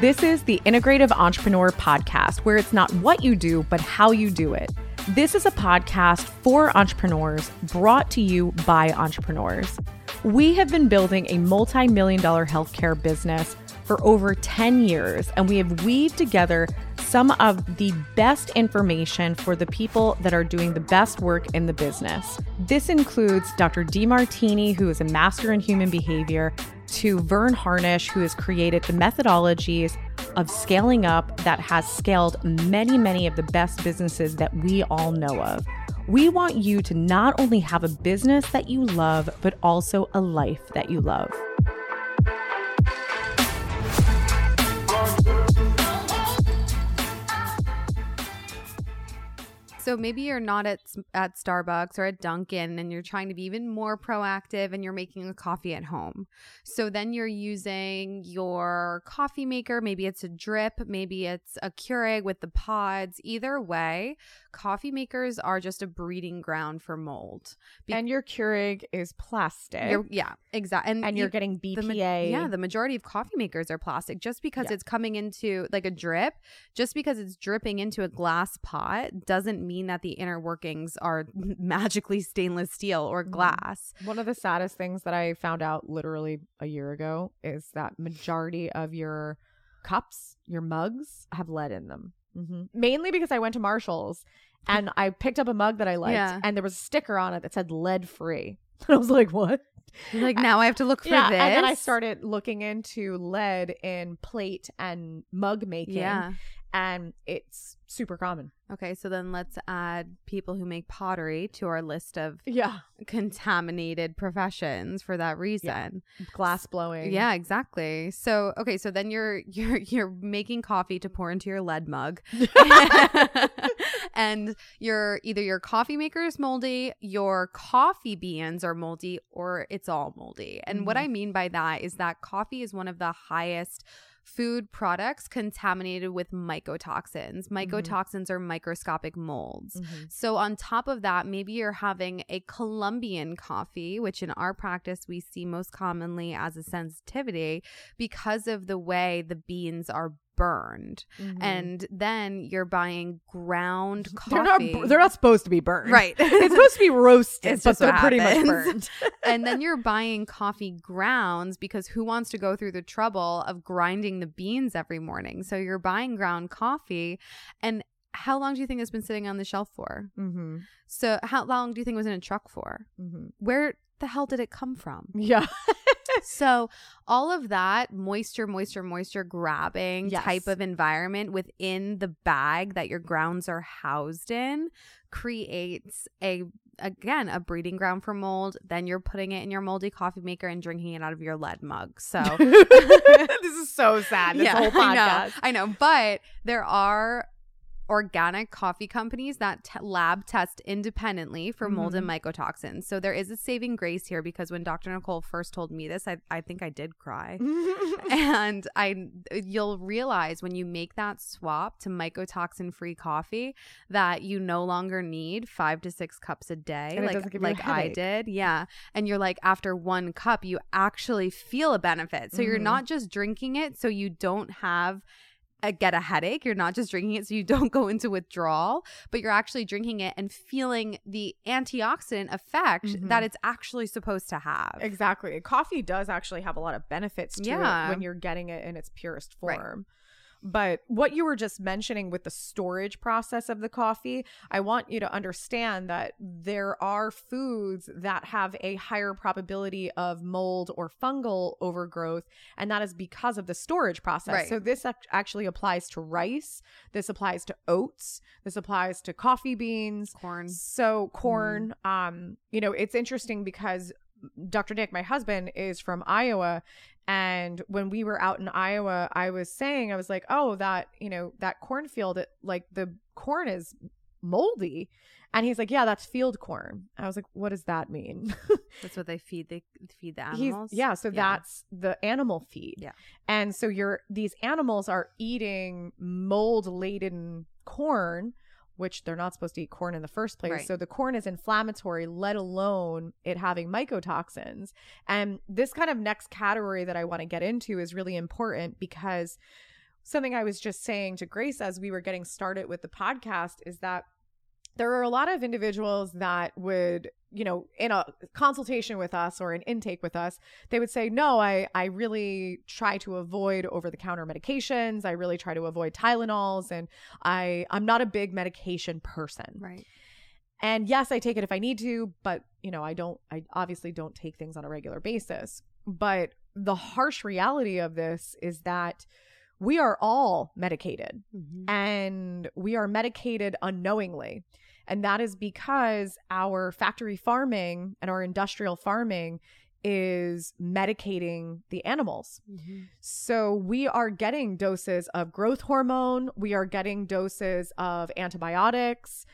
This is the Integrative Entrepreneur Podcast, where it's not what you do, but how you do it. This is a podcast for entrepreneurs brought to you by entrepreneurs. We have been building a multi million dollar healthcare business for over 10 years, and we have weaved together some of the best information for the people that are doing the best work in the business. This includes Dr. Demartini, who is a master in human behavior, to Verne Harnish, who has created the methodologies of scaling up that has scaled many, many of the best businesses that we all know of. We want you to not only have a business that you love, but also a life that you love. So maybe you're not at at Starbucks or at Dunkin' and you're trying to be even more proactive and you're making a coffee at home. So then you're using your coffee maker, maybe it's a drip, maybe it's a Keurig with the pods. Either way, coffee makers are just a breeding ground for mold. Be- and your Keurig is plastic. yeah, exactly. And, and you're getting BPA. The ma- yeah, the majority of coffee makers are plastic just because yeah. it's coming into like a drip, just because it's dripping into a glass pot doesn't mean mean that the inner workings are magically stainless steel or mm-hmm. glass. One of the saddest things that I found out literally a year ago is that majority of your cups, your mugs, have lead in them. Mm-hmm. Mainly because I went to Marshall's and I picked up a mug that I liked, yeah. and there was a sticker on it that said lead free. And I was like, what? Like now I have to look for yeah, this. And then I started looking into lead in plate and mug making. Yeah. And it's super common. Okay, so then let's add people who make pottery to our list of yeah contaminated professions for that reason. Yeah. Glass blowing. Yeah, exactly. So okay, so then you're you're you're making coffee to pour into your lead mug. and your either your coffee maker is moldy, your coffee beans are moldy, or it's all moldy. And mm-hmm. what I mean by that is that coffee is one of the highest food products contaminated with mycotoxins. Mm-hmm. Mycotoxins mm-hmm. are microscopic molds. Mm-hmm. So, on top of that, maybe you're having a Colombian coffee, which in our practice we see most commonly as a sensitivity because of the way the beans are burned. Mm-hmm. and then you're buying ground coffee they're not they're not supposed to be burned. Right. It's supposed to be roasted but they're pretty much burned. And then you're buying coffee grounds because who wants to go through the trouble of grinding the beans every morning? So you're buying ground coffee. And how long do you think it's been sitting on the shelf for? Mm-hmm. so how long do you think it was in a truck for? Mm-hmm. where the hell did it come from? Yeah so all of that moisture, moisture, moisture grabbing yes. type of environment within the bag that your grounds are housed in creates a again a breeding ground for mold. Then you're putting it in your moldy coffee maker and drinking it out of your lead mug. So this is so sad this yeah, whole podcast I know, I know. But there are organic coffee companies that t- lab test independently for mold mm-hmm. and mycotoxins. So there is a saving grace here because when Dr. Nicole first told me this, I, I think I did cry. and I you'll realize when you make that swap to mycotoxin free coffee that you no longer need 5 to 6 cups a day and like like I did. Yeah. And you're like after one cup you actually feel a benefit. So mm-hmm. you're not just drinking it so you don't have get a headache. You're not just drinking it so you don't go into withdrawal, but you're actually drinking it and feeling the antioxidant effect mm-hmm. that it's actually supposed to have. Exactly. Coffee does actually have a lot of benefits to yeah. it when you're getting it in its purest form. Right. But what you were just mentioning with the storage process of the coffee, I want you to understand that there are foods that have a higher probability of mold or fungal overgrowth, and that is because of the storage process. Right. So this actually applies to rice, this applies to oats, this applies to coffee beans, corn. So corn, mm. um, you know, it's interesting because Dr. Nick, my husband, is from Iowa. And when we were out in Iowa, I was saying, I was like, oh, that, you know, that cornfield, it, like the corn is moldy. And he's like, yeah, that's field corn. I was like, what does that mean? that's what they feed. They feed the animals. He's, yeah. So yeah. that's the animal feed. Yeah. And so you're, these animals are eating mold laden corn which they're not supposed to eat corn in the first place. Right. So the corn is inflammatory, let alone it having mycotoxins. And this kind of next category that I want to get into is really important because something I was just saying to Grace as we were getting started with the podcast is that there are a lot of individuals that would you know in a consultation with us or an intake with us they would say no i i really try to avoid over the counter medications i really try to avoid tylenols and i i'm not a big medication person Right. and yes i take it if i need to but you know i don't i obviously don't take things on a regular basis but the harsh reality of this is that we are all medicated Mhm. and we are medicated unknowingly. And that is because our factory farming and our industrial farming is medicating the animals. Mhm. So we are getting doses of growth hormone, we are getting doses of antibiotics,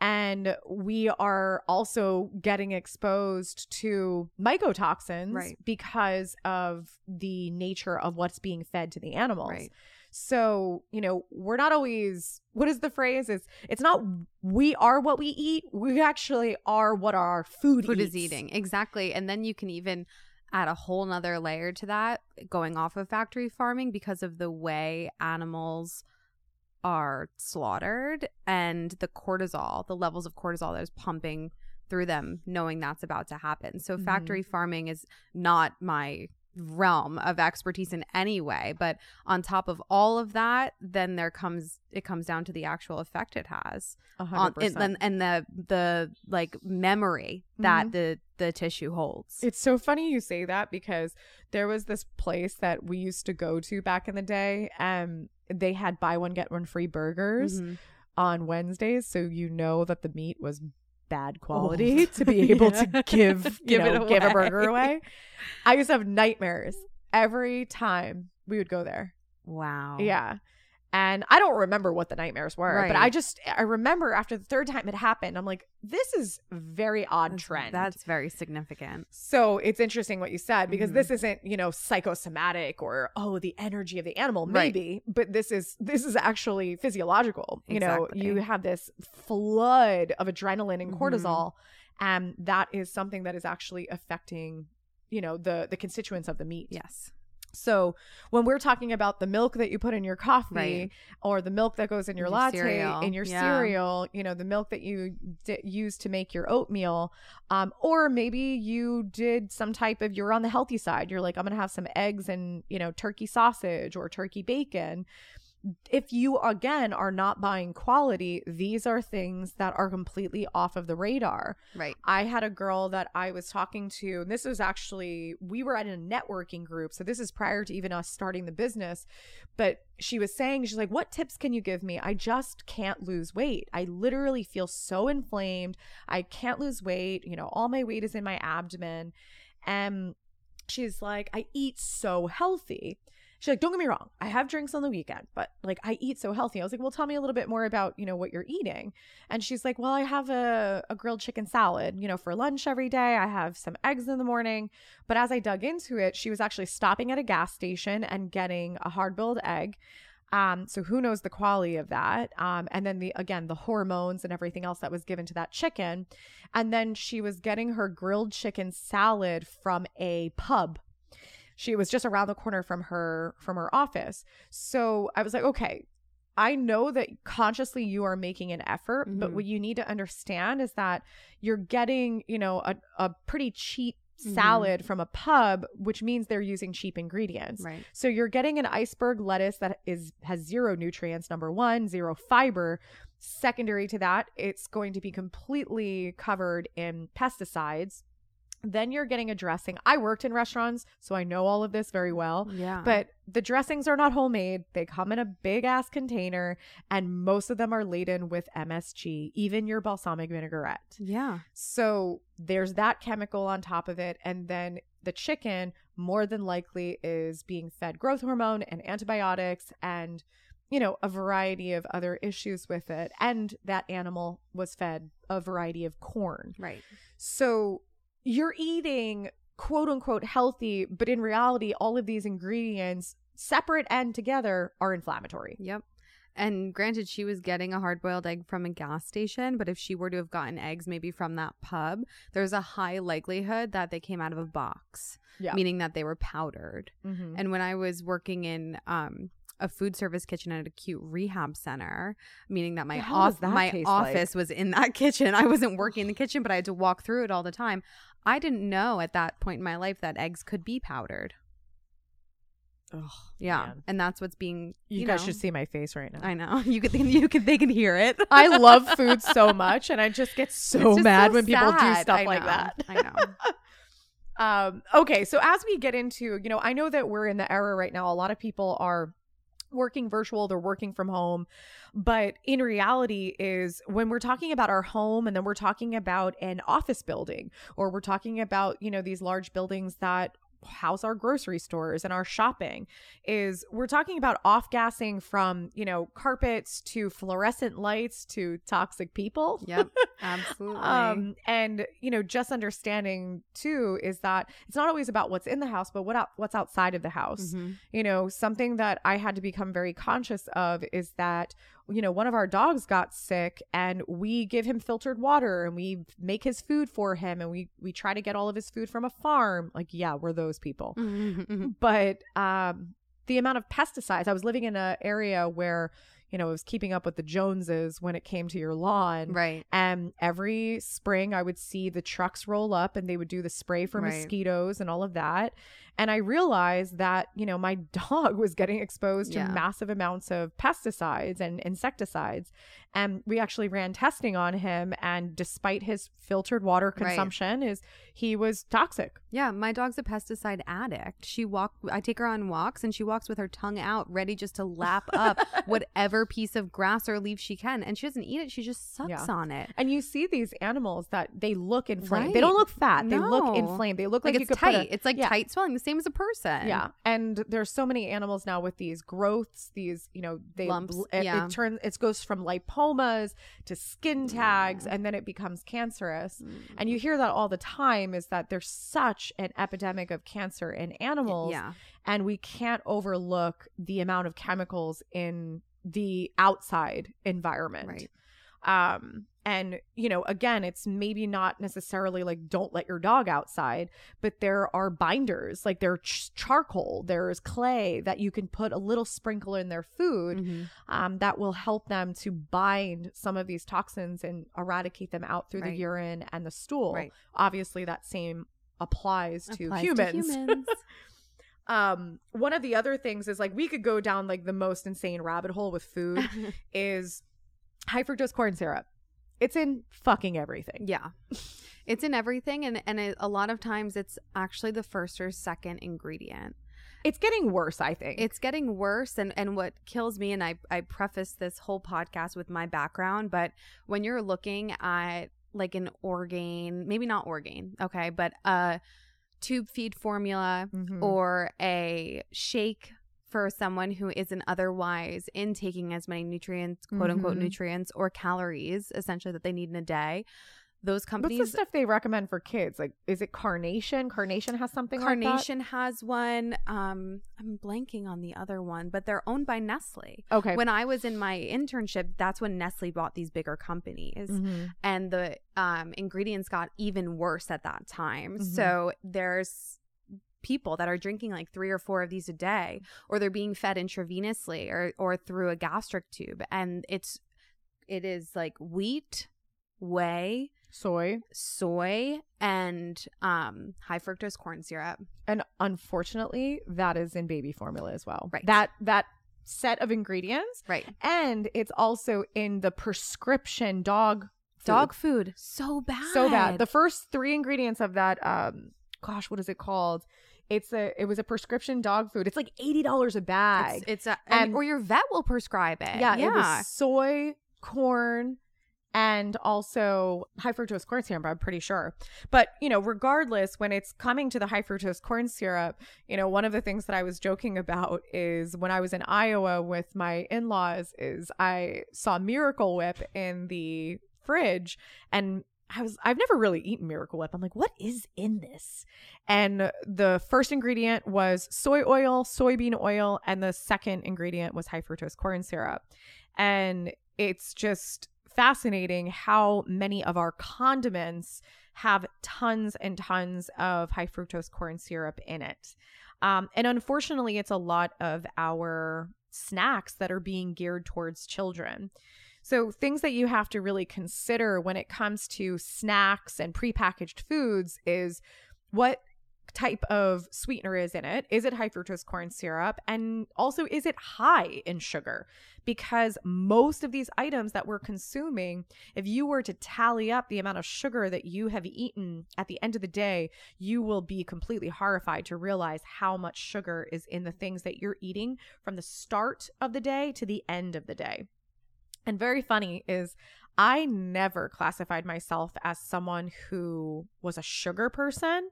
and we are also getting exposed to mycotoxins Right. because of the nature of what's being fed to the animals. Right. So, you know, we're not always what is the phrase? It's it's not we are what we eat. We actually are what our food, Food eats. is eating. Exactly. And then you can even add a whole nother layer to that going off of factory farming because of the way animals are slaughtered and the cortisol, the levels of cortisol that is pumping through them, knowing that's about to happen. So, Mhm. factory farming is not my realm of expertise in any way but on top of all of that then there comes it comes down to the actual effect it has on and, and, the the like memory that the the tissue holds It's so funny you say that because there was this place that we used to go to back in the day. and they had buy one get one free burgers Mhm. on Wednesdays, so you know that the meat was bad oh, quality to be able Yeah. to give Give it know give a burger away. I used to have nightmares every time we would go there. wow Yeah. And I don't remember what the nightmares were, but I just I remember after the third time it happened, I'm like, this is very odd That's- trend. that's very significant So it's interesting what you said because Mhm. this isn't, you know, psychosomatic or oh, the energy of the animal, Right. maybe, but this is this is actually physiological. You know, you have this flood of adrenaline and Mhm. cortisol, and that is something that is actually affecting, you know, the the constituents of the meat. yes So when we're talking about the milk that you put in your coffee Right. or the milk that goes in your, your latte, cereal. in your Yeah. cereal, you know, the milk that you d- use to make your oatmeal, um, or maybe you did some type of, you're on the healthy side. You're like, I'm going to have some eggs and, you know, turkey sausage or turkey bacon. If you again are not buying quality, these are things that are completely off of the radar. right I had a girl that I was talking to, and this was actually, we were at a networking group. So this is prior to even us starting the business. But she was saying, she's like, What tips can you give me? I just can't lose weight. I literally feel so inflamed. I can't lose weight. You know, all my weight is in my abdomen. And she's like, I eat so healthy. She's like, don't get me wrong. I have drinks on the weekend, but like I eat so healthy. I was like, well, tell me a little bit more about, you know, what you're eating. And she's like, well, I have a, a grilled chicken salad, you know, for lunch every day. I have some eggs in the morning. But as I dug into it, she was actually stopping at a gas station and getting a hard boiled egg. Um, so who knows the quality of that? Um, and then the again the hormones and everything else that was given to that chicken, and then she was getting her grilled chicken salad from a pub. She was just around the corner from her from her office. So I was like, okay, I know that consciously you are making an effort, but Mhm. what you need to understand is that you're getting, you know, a, a pretty cheap Mhm. salad from a pub, which means they're using cheap ingredients. right So you're getting an iceberg lettuce that is has zero nutrients, number one, zero fiber. Secondary to that, it's going to be completely covered in pesticides. Then you're getting a dressing. I worked in restaurants, so I know all of this very well. yeah But the dressings are not homemade. They come in a big ass container, and most of them are laden with MSG, even your balsamic vinaigrette. yeah So there's that chemical on top of it. And then the chicken, more than likely, is being fed growth hormone and antibiotics and, you know, a variety of other issues with it. And that animal was fed a variety of corn. right So you're eating quote unquote healthy, but in reality, all of these ingredients, separate and together, are inflammatory. Yep. And granted, she was getting a hard boiled egg from a gas station, but if she were to have gotten eggs maybe from that pub, there's a high likelihood that they came out of a box, Yeah. meaning that they were powdered. Mhm. And when I was working in um, a food service kitchen at a cute rehab center, meaning that my The hell does off that my taste like? office was in that kitchen. I wasn't working in the kitchen, but I had to walk through it all the time. I didn't know at that point in my life that eggs could be powdered. Oh, Yeah, man. and that's what's being. You, You, guys know, should see my face right now. I know you could. You could. They can hear it. I love food so much, and I just get so just mad so when people do stuff I like know. that. I know. Um, okay, so as we get into, you know, I know that we're in the era right now. A lot of people are working virtual, they're working from home. But in reality, is when we're talking about our home and then we're talking about an office building, or we're talking about, you know, these large buildings that house our grocery stores and our shopping is we're talking about off gassing from you know carpets to fluorescent lights to toxic people Yep. Absolutely. um and you know just understanding too is that it's not always about what's in the house but what out, what's outside of the house Mhm. you know something that i had to become very conscious of is that you know one of our dogs got sick and we give him filtered water and we make his food for him and we we try to get all of his food from a farm like yeah we're those people Mhm. but um the amount of pesticides i was living in an area where you know it was keeping up with the joneses when it came to your lawn right. and every spring, I would see the trucks roll up and they would do the spray for Right. mosquitoes and all of that. And I realized that, you know, my dog was getting exposed to massive amounts of pesticides and insecticides. And we actually ran testing on him. And despite his filtered water Right. consumption, is he was toxic. Yeah, my dog's a pesticide addict. She walk I take her on walks and she walks with her tongue out, ready just to lap up whatever piece of grass or leaf she can. And she doesn't eat it, she just sucks Yeah. on it. And you see these animals that they look inflamed. They don't look fat. No. They look inflamed. They look like, Like, it's put a- tight. it's like yeah. tight swelling, the same as a person. Yeah, and there's so many animals now with these growths. These, you know, they Lumps, It, yeah. it turns. It goes from lipomas to skin tags, Yeah. and then it becomes cancerous. Mm. And you hear that all the time. Is that there's such an epidemic of cancer in animals, Yeah. and we can't overlook the amount of chemicals in the outside environment. Right. Um, and you know, again, it's maybe not necessarily like don't let your dog outside, but there are binders, like there's ch- charcoal, there's clay that you can put a little sprinkle in their food Mhm. um, that will help them to bind some of these toxins and eradicate them out through the urine and the stool. Right. Obviously, that same applies to Applies humans. humans. um, one of the other things is like we could go down like the most insane rabbit hole with food is high fructose corn syrup. It's in fucking everything. yeah. It's in everything and and it, a lot of times it's actually the first or second ingredient. It's getting worse, I think. It's getting worse and and what kills me and I I preface this whole podcast with my background, but when you're looking at like an organ, maybe not organ, okay, but a tube feed formula Mhm. or a shake for someone who isn't otherwise intaking as many nutrients, quote unquote Mhm. nutrients or calories essentially that they need in a day. Those companies What's the stuff they recommend for kids? Like, is it Carnation? Carnation has something like Carnation has one. Um, I'm blanking on the other one, but they're owned by Nestle. Okay. When I was in my internship, that's when Nestle bought these bigger companies, Mhm. and the um, ingredients got even worse at that time. Mhm. So there's people that are drinking like three or four of these a day, or they're being fed intravenously or or through a gastric tube, and it's it is like wheat, whey, Soy. soy, and um, high fructose corn syrup. And unfortunately, that is in baby formula as well. Right. That that set of ingredients. Right. And it's also in the prescription dog food. Dog food. So bad. so bad. The first three ingredients of that, um, gosh, what is it called? It's a it was a prescription dog food. It's like eighty dollars a bag. it's, it's a, And- or your vet will prescribe it. yeah, Yeah. it was soy, corn, and also high fructose corn syrup, I'm pretty sure. But, you know, regardless, when it's coming to the high fructose corn syrup, you know, one of the things that I was joking about is when I was in Iowa with my in laws, is I saw Miracle Whip in the fridge and I was I've never really eaten Miracle Whip. I'm like, what is in this? And the first ingredient was soy oil, soybean oil, and the second ingredient was high fructose corn syrup. And it's just fascinating how many of our condiments have tons and tons of high fructose corn syrup in it. Um, and unfortunately, it's a lot of our snacks that are being geared towards children. So, things that you have to really consider when it comes to snacks and prepackaged foods is what type of sweetener is in it. Is it high fructose corn syrup? And also, is it high in sugar? Because most of these items that we're consuming, if you were to tally up the amount of sugar that you have eaten at the end of the day, you will be completely horrified to realize how much sugar is in the things that you're eating from the start of the day to the end of the day. And very funny is I never classified myself as someone who was a sugar person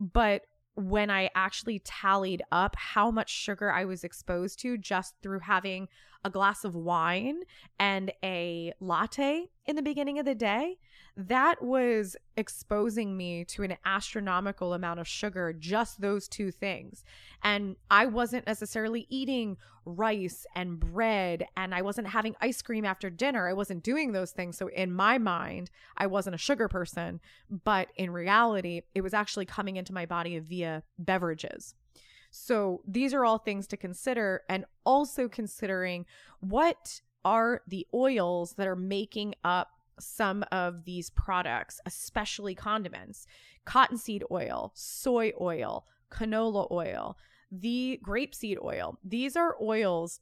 but when I actually tallied up how much sugar I was exposed to just through having a glass of wine and a latte in the beginning of the day, that was exposing me to an astronomical amount of sugar, just those two things. And I wasn't necessarily eating rice and bread, and I wasn't having ice cream after dinner. I wasn't doing those things. So, in my mind, I wasn't a sugar person. But in reality, it was actually coming into my body via beverages. So, these are all things to consider, and also considering what are the oils that are making up some of these products, especially condiments, cottonseed oil, soy oil, canola oil, the grapeseed oil. These are oils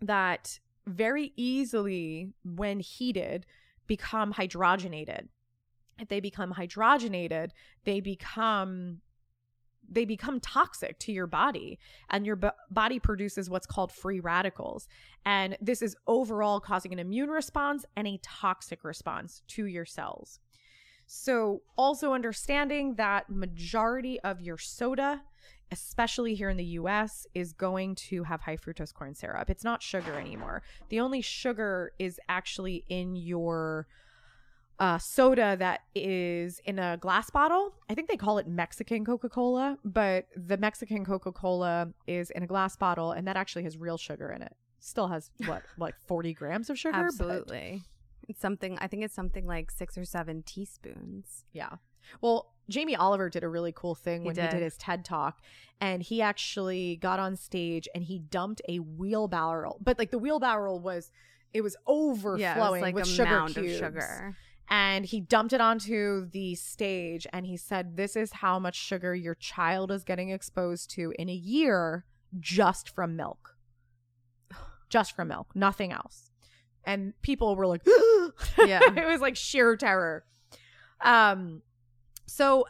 that very easily, when heated, become hydrogenated. If they become hydrogenated, they become they become toxic to your body and your b- body produces what's called free radicals and this is overall causing an immune response and a toxic response to your cells so also understanding that majority of your soda especially here in the US is going to have high fructose corn syrup. It's not sugar anymore. The only sugar is actually in your uh, soda that is in a glass bottle. I think they call it Mexican Coca Cola, but the Mexican Coca Cola is in a glass bottle, and that actually has real sugar in it. Still has what, like 40 grams of sugar? Absolutely. It's something, I think it's something like six or seven teaspoons. Yeah. Well, Jamie Oliver did a really cool thing when he did. he did his TED talk, and he actually got on stage and he dumped a wheelbarrow, but like the wheelbarrow was, it was overflowing yeah, it was like with sugar cubes. sugar and he dumped it onto the stage and he said this is how much sugar your child is getting exposed to in a year just from milk. Just from milk nothing else. And people were like yeah. it was like sheer terror. Um so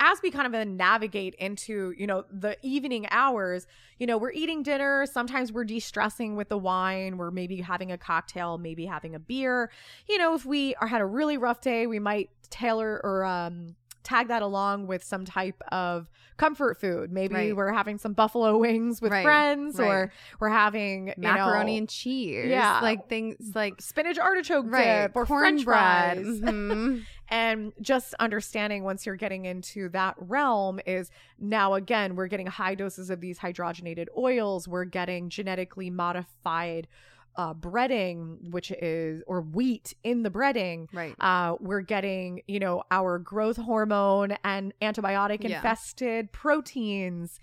as we kind of navigate into you know the evening hours you know we're eating dinner sometimes we're de-stressing with the wine we're maybe having a cocktail maybe having a beer you know if we are had a really rough day we might tailor or um tag that along with some type of comfort food. Maybe right. we're having some buffalo wings with right. friends, right. or we're having macaroni know, and cheese. Yeah, like things like spinach artichoke dip or French fries. Mm-hmm. and just understanding once you're getting into that realm is now again we're getting high doses of these hydrogenated oils. We're getting genetically modified uh, breading, which is or wheat in the breading, right? Uh, we're getting you know our growth hormone and antibiotic infested yeah. proteins,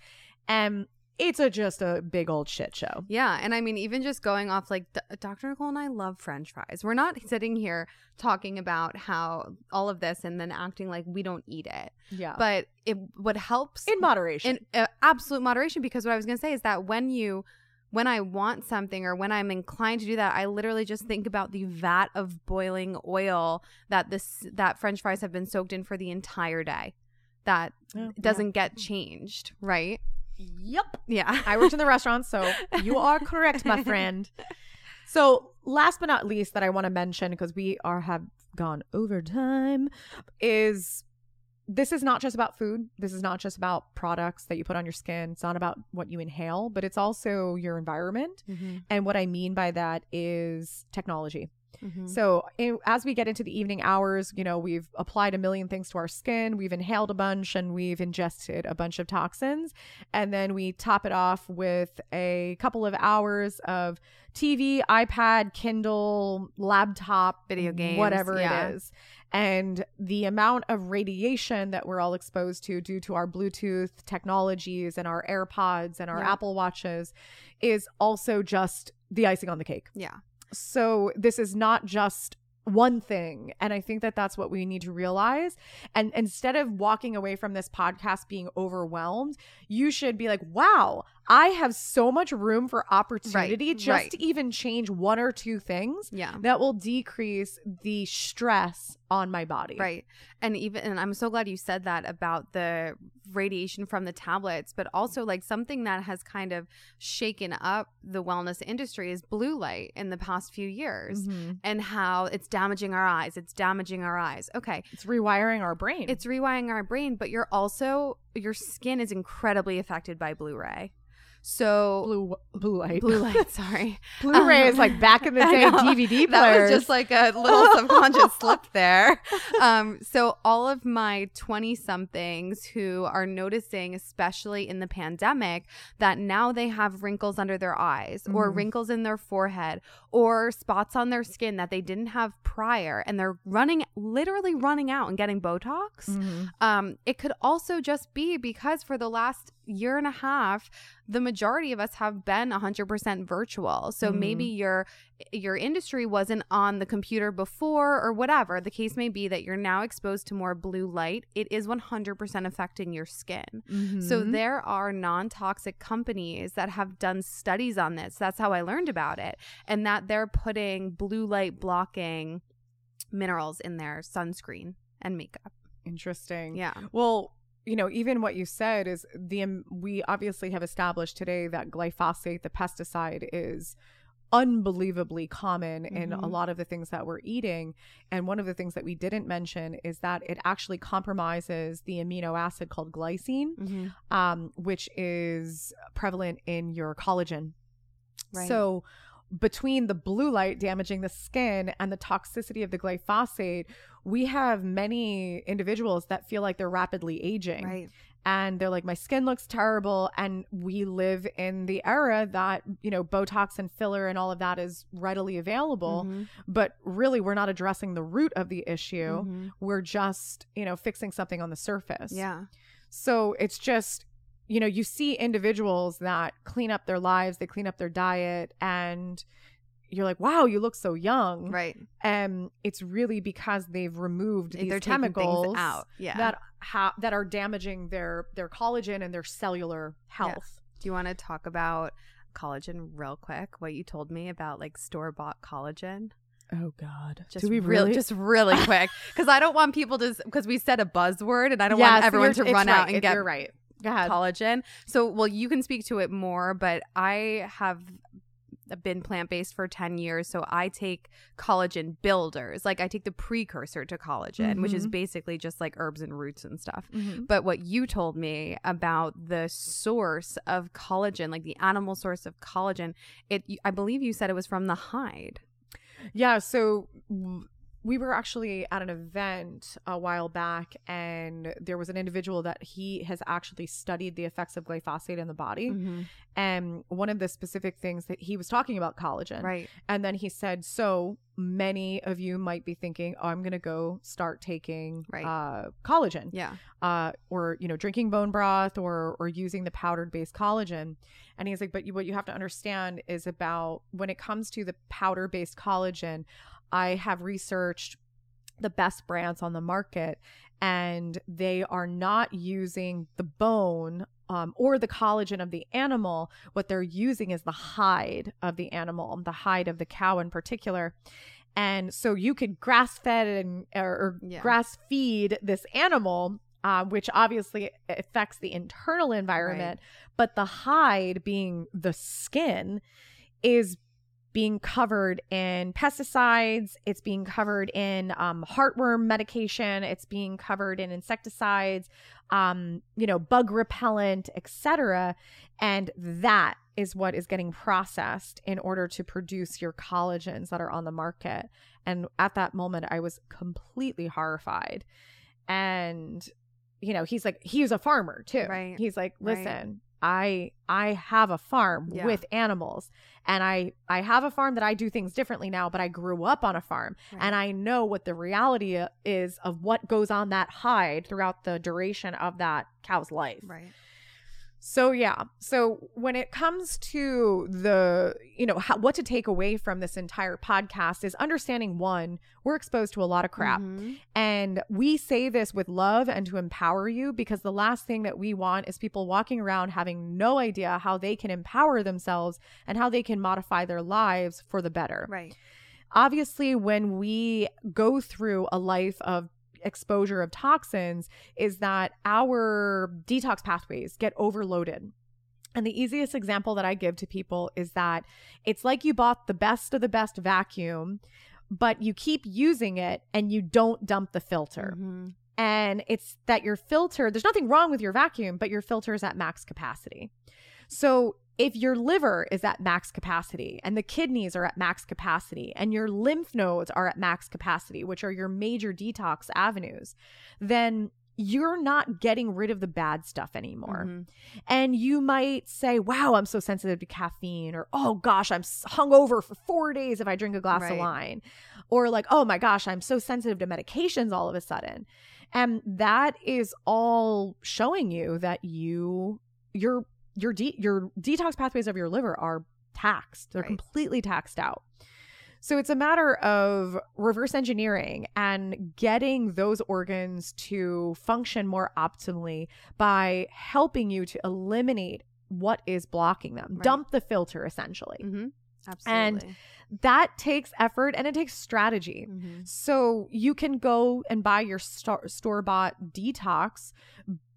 and it's a just a big old shit show. Yeah, and I mean even just going off like Dr. Nicole and I love French fries. We're not sitting here talking about how all of this and then acting like we don't eat it. Yeah, but it what helps in moderation, in uh, absolute moderation. Because what I was gonna say is that when you when I want something or when I'm inclined to do that, I literally just think about the vat of boiling oil that this that french fries have been soaked in for the entire day. That oh, doesn't yeah. get changed, right? Yep. Yeah. I worked in the restaurant, so you are correct, my friend. So, last but not least that I want to mention because we are have gone over time is this is not just about food. This is not just about products that you put on your skin. It's not about what you inhale, but it's also your environment. Mm-hmm. And what I mean by that is technology. Mm-hmm. So, in, as we get into the evening hours, you know, we've applied a million things to our skin, we've inhaled a bunch, and we've ingested a bunch of toxins. And then we top it off with a couple of hours of TV, iPad, Kindle, laptop, video games, whatever yeah. it is. and the amount of radiation that we're all exposed to due to our Bluetooth technologies and our AirPods and our Yeah. Apple Watches is also just the icing on the cake. Yeah. So this is not just one thing and i think that that's what we need to realize and instead of walking away from this podcast being overwhelmed you should be like wow i have so much room for opportunity just right. to even change one or two things Yeah. that will decrease the stress on my body Right. And even and I'm so glad you said that about the radiation from the tablets, but also like something that has kind of shaken up the wellness industry is blue light in the past few years Mhm. and how it's damaging our eyes. It's damaging our eyes. Okay. it's rewiring our brain It's rewiring our brain, but you're also your skin is incredibly affected by blue ray. So blue blue light blue light, sorry. blu-ray is Um, like back in the day dvd that was just like a little subconscious slip there. Um, so all of my 20 somethings who are noticing, especially in the pandemic, that now they have wrinkles under their eyes or Mhm. wrinkles in their forehead or spots on their skin that they didn't have prior and they're running literally running out and getting Botox. Mhm. Um, it could also just be because for the last year and a half, the majority of us have been 100% virtual. So Mhm. maybe your your industry wasn't on the computer before or whatever. The case may be that you're now exposed to more blue light. It is 100% affecting your skin. So Mhm. there are non-toxic companies that have done studies on this. That's how I learned about it. And that they're putting blue light blocking minerals in their sunscreen and makeup. interesting Yeah. Well, you know, even what you said is the um, we obviously have established today that glyphosate, the pesticide, is unbelievably common in a Mhm. lot of the things that we're eating. And one of the things that we didn't mention is that it actually compromises the amino acid called glycine, Mm-hmm. um, which is prevalent in your collagen. Right. So between the blue light damaging the skin and the toxicity of the glyphosate, we have many individuals that feel like they're rapidly aging. Right. And they're like, my skin looks terrible. And we live in the era that, you know, Botox and filler and all of that is readily available. Mhm. But really, we're not addressing the root of the issue. Mhm. We're just, you know, fixing something on the surface. Yeah. So it's just, you know, you see individuals that clean up their lives, they clean up their diet, and you're like, wow, you look so young. Right. And it's really because they've removed these They're chemicals out. Yeah. that ha- that are damaging their their collagen and their cellular health. Do you want to talk about collagen real quick? What you told me about like store bought collagen? Oh God, Just do we real- really? just really quick because I don't want people to because we said a buzzword and I don't want Yes, everyone to run it's out and get You're right. Go ahead. collagen. So, well, you can speak to it more, but I have been plant based for 10 years. So I take collagen builders. Like I take the precursor to collagen, which is Mhm. basically just like herbs and roots and stuff. Mhm. But what you told me about the source of collagen, like the animal source of collagen, it I believe you said it was from the hide. Yeah, so we were actually at an event a while back, and there was an individual that he has actually studied the effects of glyphosate in the body. Mm-hmm. And one of the specific things that he was talking about collagen. Right. And then he said, So many of you might be thinking, oh, I'm going to go start taking Right. uh, collagen Yeah. uh, or you know drinking bone broth or or using the powdered based collagen and he's like but you, what you have to understand is about when it comes to the powder based collagen i have researched the best brands on the market and they are not using the bone um, or the collagen of the animal. What they're using is the hide of the animal the hide of the cow in particular. And so you could grass fed and or, or Yeah. grass feed this animal uh, which obviously affects the internal environment but the hide being the skin is being covered in pesticides it's being covered in um, heartworm medication it's being covered in insecticides um, you know bug repellent etc and that is what is getting processed in order to produce your collagens that are on the market and at that moment i was completely horrified and you know he's like he was a farmer too Right. he's like Right. I I have a farm Yeah. with animals and I I have a farm that I do things differently now, but I grew up on a farm and I know what the reality is of what goes on that hide throughout the duration of that cow's life. right. So yeah. So when it comes to the, you know, how, what to take away from this entire podcast is understanding one, we're exposed to a lot of crap. Mhm. And we say this with love and to empower you because the last thing that we want is people walking around having no idea how they can empower themselves and how they can modify their lives for the better. Right. Obviously, when we go through a life of exposure of toxins, is that our detox pathways get overloaded. And the easiest example that I give to people is that it's like you bought the best of the best vacuum, but you keep using it and you don't dump the filter. Mhm. And it's that your filter, there's nothing wrong with your vacuum, but your filter is at max capacity. So if your liver is at max capacity and the kidneys are at max capacity and your lymph nodes are at max capacity, which are your major detox avenues, then you're not getting rid of the bad stuff anymore. Mhm. And you might say, wow, I'm so sensitive to caffeine, or oh gosh, I'm hungover for four days if I drink a glass Right. of wine, or like, oh my gosh, I'm so sensitive to medications all of a sudden. And that is all showing you that you, your, your, de- your detox pathways of your liver are taxed. They're Right. completely taxed out. So it's a matter of reverse engineering and getting those organs to function more optimally by helping you to eliminate what is blocking them. Right. Dump the filter essentially. Mhm. And That takes effort and it takes strategy. Mhm. So you can go and buy your store bought detox,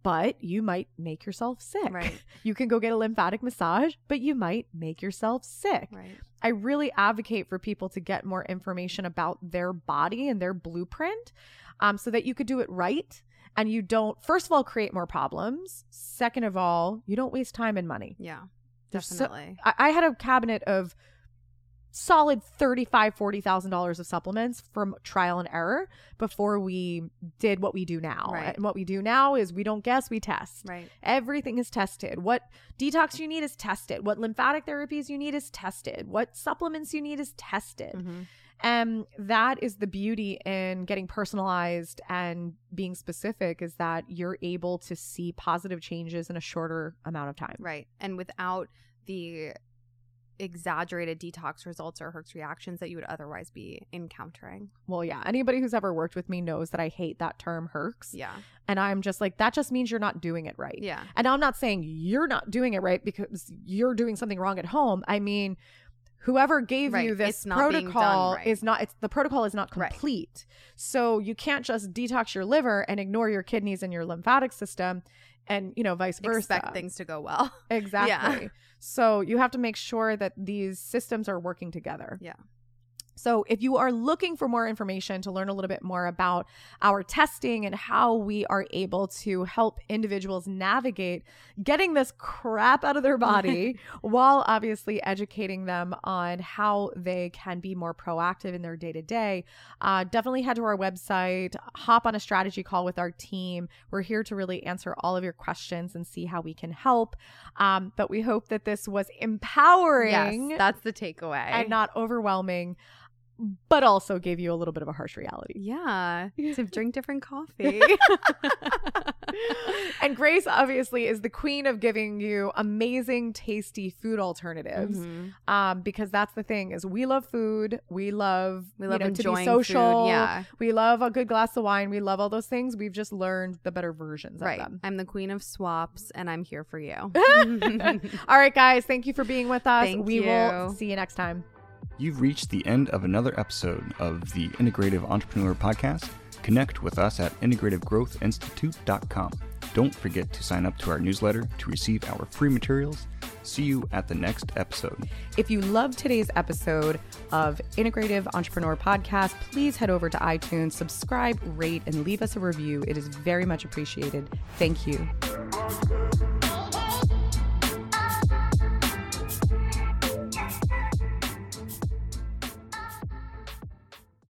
but you might make yourself sick. Right. You can go get a lymphatic massage, but you might make yourself sick. Right. I really advocate for people to get more information about their body and their blueprint um, so that you could do it right. And you don't, first of all, create more problems. Second of all, you don't waste time and money. Yeah. There's so- Definitely. I, I had a cabinet of solid thirty-five, forty thousand dollars of supplements from trial and error before we did what we do now. Right. And what we do now is we don't guess, we test. right. Everything is tested. What detox you need is tested. What lymphatic therapies you need is tested. What supplements you need is tested. Mhm. And that is the beauty in getting personalized and being specific is that you're able to see positive changes in a shorter amount of time. Right. And without the exaggerated detox results or Herx reactions that you would otherwise be encountering. Well, yeah. Anybody who's ever worked with me knows that I hate that term Herx. Yeah. And I'm just like, that just means you're not doing it right. Yeah. And I'm not saying you're not doing it right because you're doing something wrong at home. I mean, whoever gave Right. you this It's not being done protocol right. is not it's the protocol is not Right. complete. So you can't just detox your liver and ignore your kidneys and your lymphatic system and, you know, vice versa. Expect things to go well. Exactly. So you have to make sure that these systems are working together. Yeah. So if you are looking for more information to learn a little bit more about our testing and how we are able to help individuals navigate getting this crap out of their body while obviously educating them on how they can be more proactive in their day to day, definitely head to our website, hop on a strategy call with our team. We're here to really answer all of your questions and see how we can help. Um, but we hope that this was empowering Yes, that's the takeaway. and not overwhelming, but also gave you a little bit of a harsh reality. yeah, to drink different coffee. and Grace obviously is the queen of giving you amazing, tasty food alternatives. Mhm. Um, because that's the thing is we love food. We love We you love know, to be enjoying social. food. Yeah. We love a good glass of wine. We love all those things. We've just learned the better versions Right. of them. I'm the queen of swaps and I'm here for you. all right, guys. Thank you for being with us. Thank we will see you next time. You've reached the end of another episode of the Integrative Entrepreneur Podcast. Connect with us at integrativegrowthinstitute.com. Don't forget to sign up to our newsletter to receive our free materials. See you at the next episode. If you loved today's episode of Integrative Entrepreneur Podcast, please head over to iTunes, subscribe, rate, and leave us a review. It is very much appreciated. Thank you.